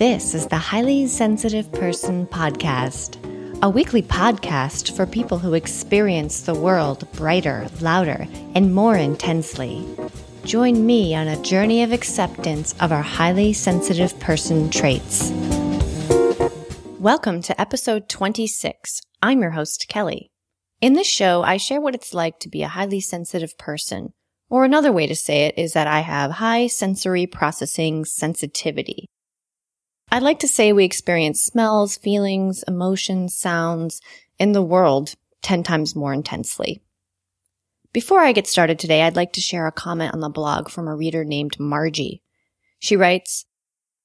This is the Highly Sensitive Person Podcast, a weekly podcast for people who experience the world brighter, louder, and more intensely. Join me on a journey of acceptance of our highly sensitive person traits. Welcome to episode 26. I'm your host, Kelly. In this show, I share what it's like to be a highly sensitive person. Or another way to say it is that I have high sensory processing sensitivity. I'd like to say we experience smells, feelings, emotions, sounds in the world 10 times more intensely. Before I get started today, I'd like to share a comment on the blog from a reader named Margie. She writes,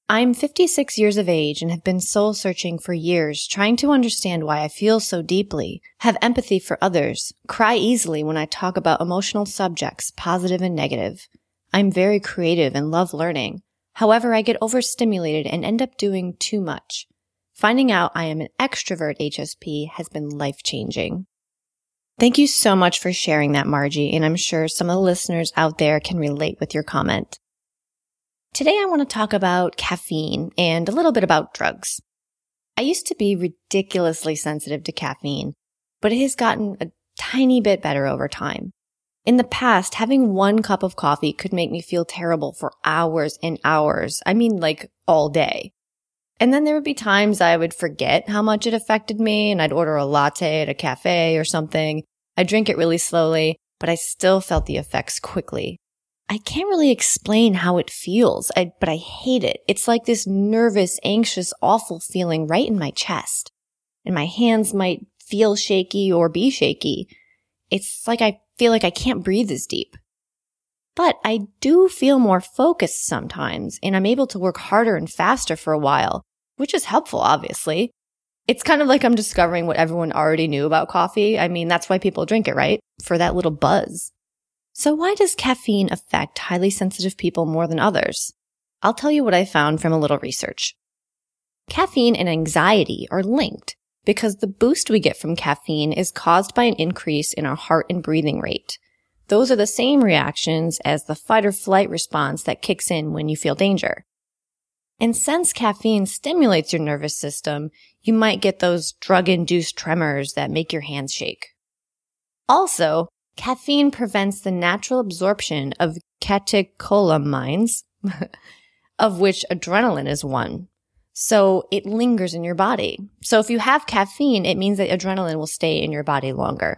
I'm 56 years of age and have been soul searching for years, trying to understand why I feel so deeply, have empathy for others, cry easily when I talk about emotional subjects, positive and negative. I'm very creative and love learning. However, I get overstimulated and end up doing too much. Finding out I am an extrovert HSP has been life changing. Thank you so much for sharing that, Margie, and I'm sure some of the listeners out there can relate with your comment. Today I want to talk about caffeine and a little bit about drugs. I used to be ridiculously sensitive to caffeine, but it has gotten a tiny bit better over time. In the past, having one cup of coffee could make me feel terrible for hours and hours. I mean, like all day. And then there would be times I would forget how much it affected me and I'd order a latte at a cafe or something. I'd drink it really slowly, but I still felt the effects quickly. I can't really explain how it feels, I, but I hate it. It's like this nervous, anxious, awful feeling right in my chest. And my hands might feel shaky or be shaky. It's like I feel like I can't breathe as deep. But I do feel more focused sometimes, and I'm able to work harder and faster for a while, which is helpful, obviously. It's kind of like I'm discovering what everyone already knew about coffee. I mean, that's why people drink it, right? For that little buzz. So why does caffeine affect highly sensitive people more than others? I'll tell you what I found from a little research. Caffeine and anxiety are linked because the boost we get from caffeine is caused by an increase in our heart and breathing rate. Those are the same reactions as the fight or flight response that kicks in when you feel danger. And since caffeine stimulates your nervous system, you might get those drug induced tremors that make your hands shake. Also, Caffeine prevents the natural absorption of catecholamines, of which adrenaline is one. So it lingers in your body. So if you have caffeine, it means that adrenaline will stay in your body longer.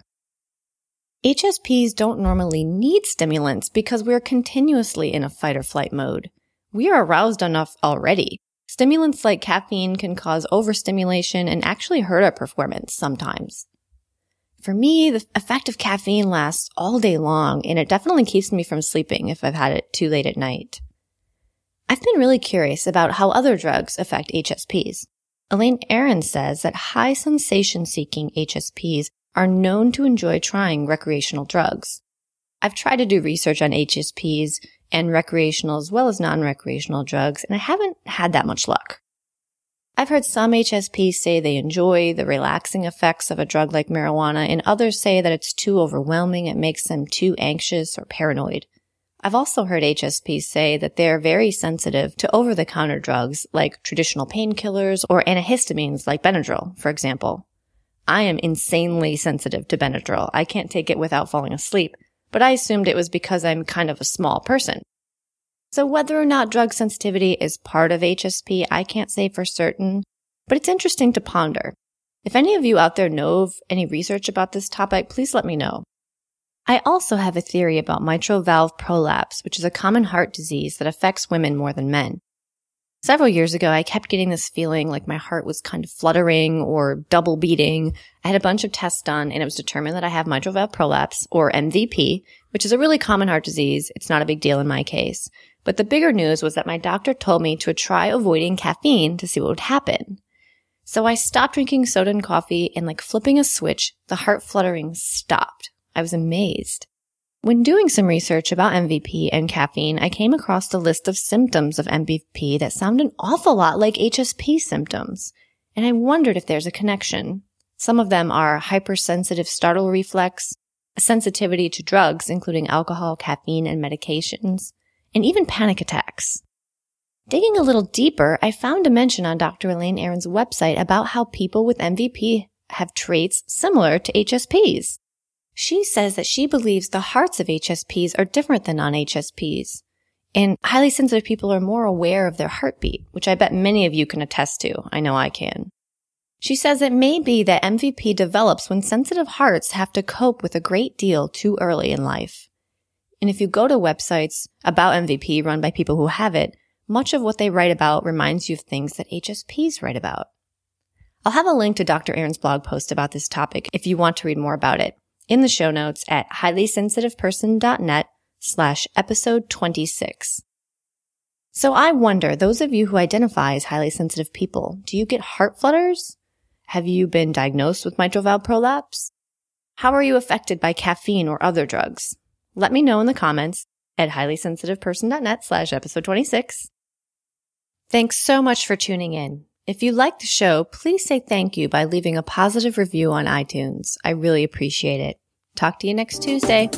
HSPs don't normally need stimulants because we're continuously in a fight or flight mode. We are aroused enough already. Stimulants like caffeine can cause overstimulation and actually hurt our performance sometimes. For me, the effect of caffeine lasts all day long and it definitely keeps me from sleeping if I've had it too late at night. I've been really curious about how other drugs affect HSPs. Elaine Aron says that high sensation seeking HSPs are known to enjoy trying recreational drugs. I've tried to do research on HSPs and recreational as well as non-recreational drugs, and I haven't had that much luck. I've heard some HSPs say they enjoy the relaxing effects of a drug like marijuana, and others say that it's too overwhelming. It makes them too anxious or paranoid. I've also heard HSPs say that they're very sensitive to over the counter drugs like traditional painkillers or antihistamines like Benadryl, for example. I am insanely sensitive to Benadryl. I can't take it without falling asleep, but I assumed it was because I'm kind of a small person. So whether or not drug sensitivity is part of HSP, I can't say for certain, but it's interesting to ponder. If any of you out there know of any research about this topic, please let me know. I also have a theory about mitral valve prolapse, which is a common heart disease that affects women more than men. Several years ago, I kept getting this feeling like my heart was kind of fluttering or double beating. I had a bunch of tests done and it was determined that I have mitral valve prolapse or MVP, which is a really common heart disease. It's not a big deal in my case. But the bigger news was that my doctor told me to try avoiding caffeine to see what would happen. So I stopped drinking soda and coffee and like flipping a switch, the heart fluttering stopped. I was amazed. When doing some research about MVP and caffeine, I came across a list of symptoms of MVP that sound an awful lot like HSP symptoms. And I wondered if there's a connection. Some of them are hypersensitive startle reflex, a sensitivity to drugs, including alcohol, caffeine, and medications, and even panic attacks. Digging a little deeper, I found a mention on Dr. Elaine Aron's website about how people with MVP have traits similar to HSPs. She says that she believes the hearts of HSPs are different than non-HSPs. And highly sensitive people are more aware of their heartbeat, which I bet many of you can attest to. I know I can. She says it may be that MVP develops when sensitive hearts have to cope with a great deal too early in life. And if you go to websites about MVP run by people who have it, much of what they write about reminds you of things that HSPs write about. I'll have a link to Dr. Aron's blog post about this topic if you want to read more about it in the show notes at highlysensitiveperson.net slash episode 26. So I wonder, those of you who identify as highly sensitive people, do you get heart flutters? Have you been diagnosed with mitral valve prolapse? How are you affected by caffeine or other drugs? Let me know in the comments at highlysensitiveperson.net slash episode 26. Thanks so much for tuning in. If you like the show, please say thank you by leaving a positive review on iTunes. I really appreciate it. Talk to you next Tuesday.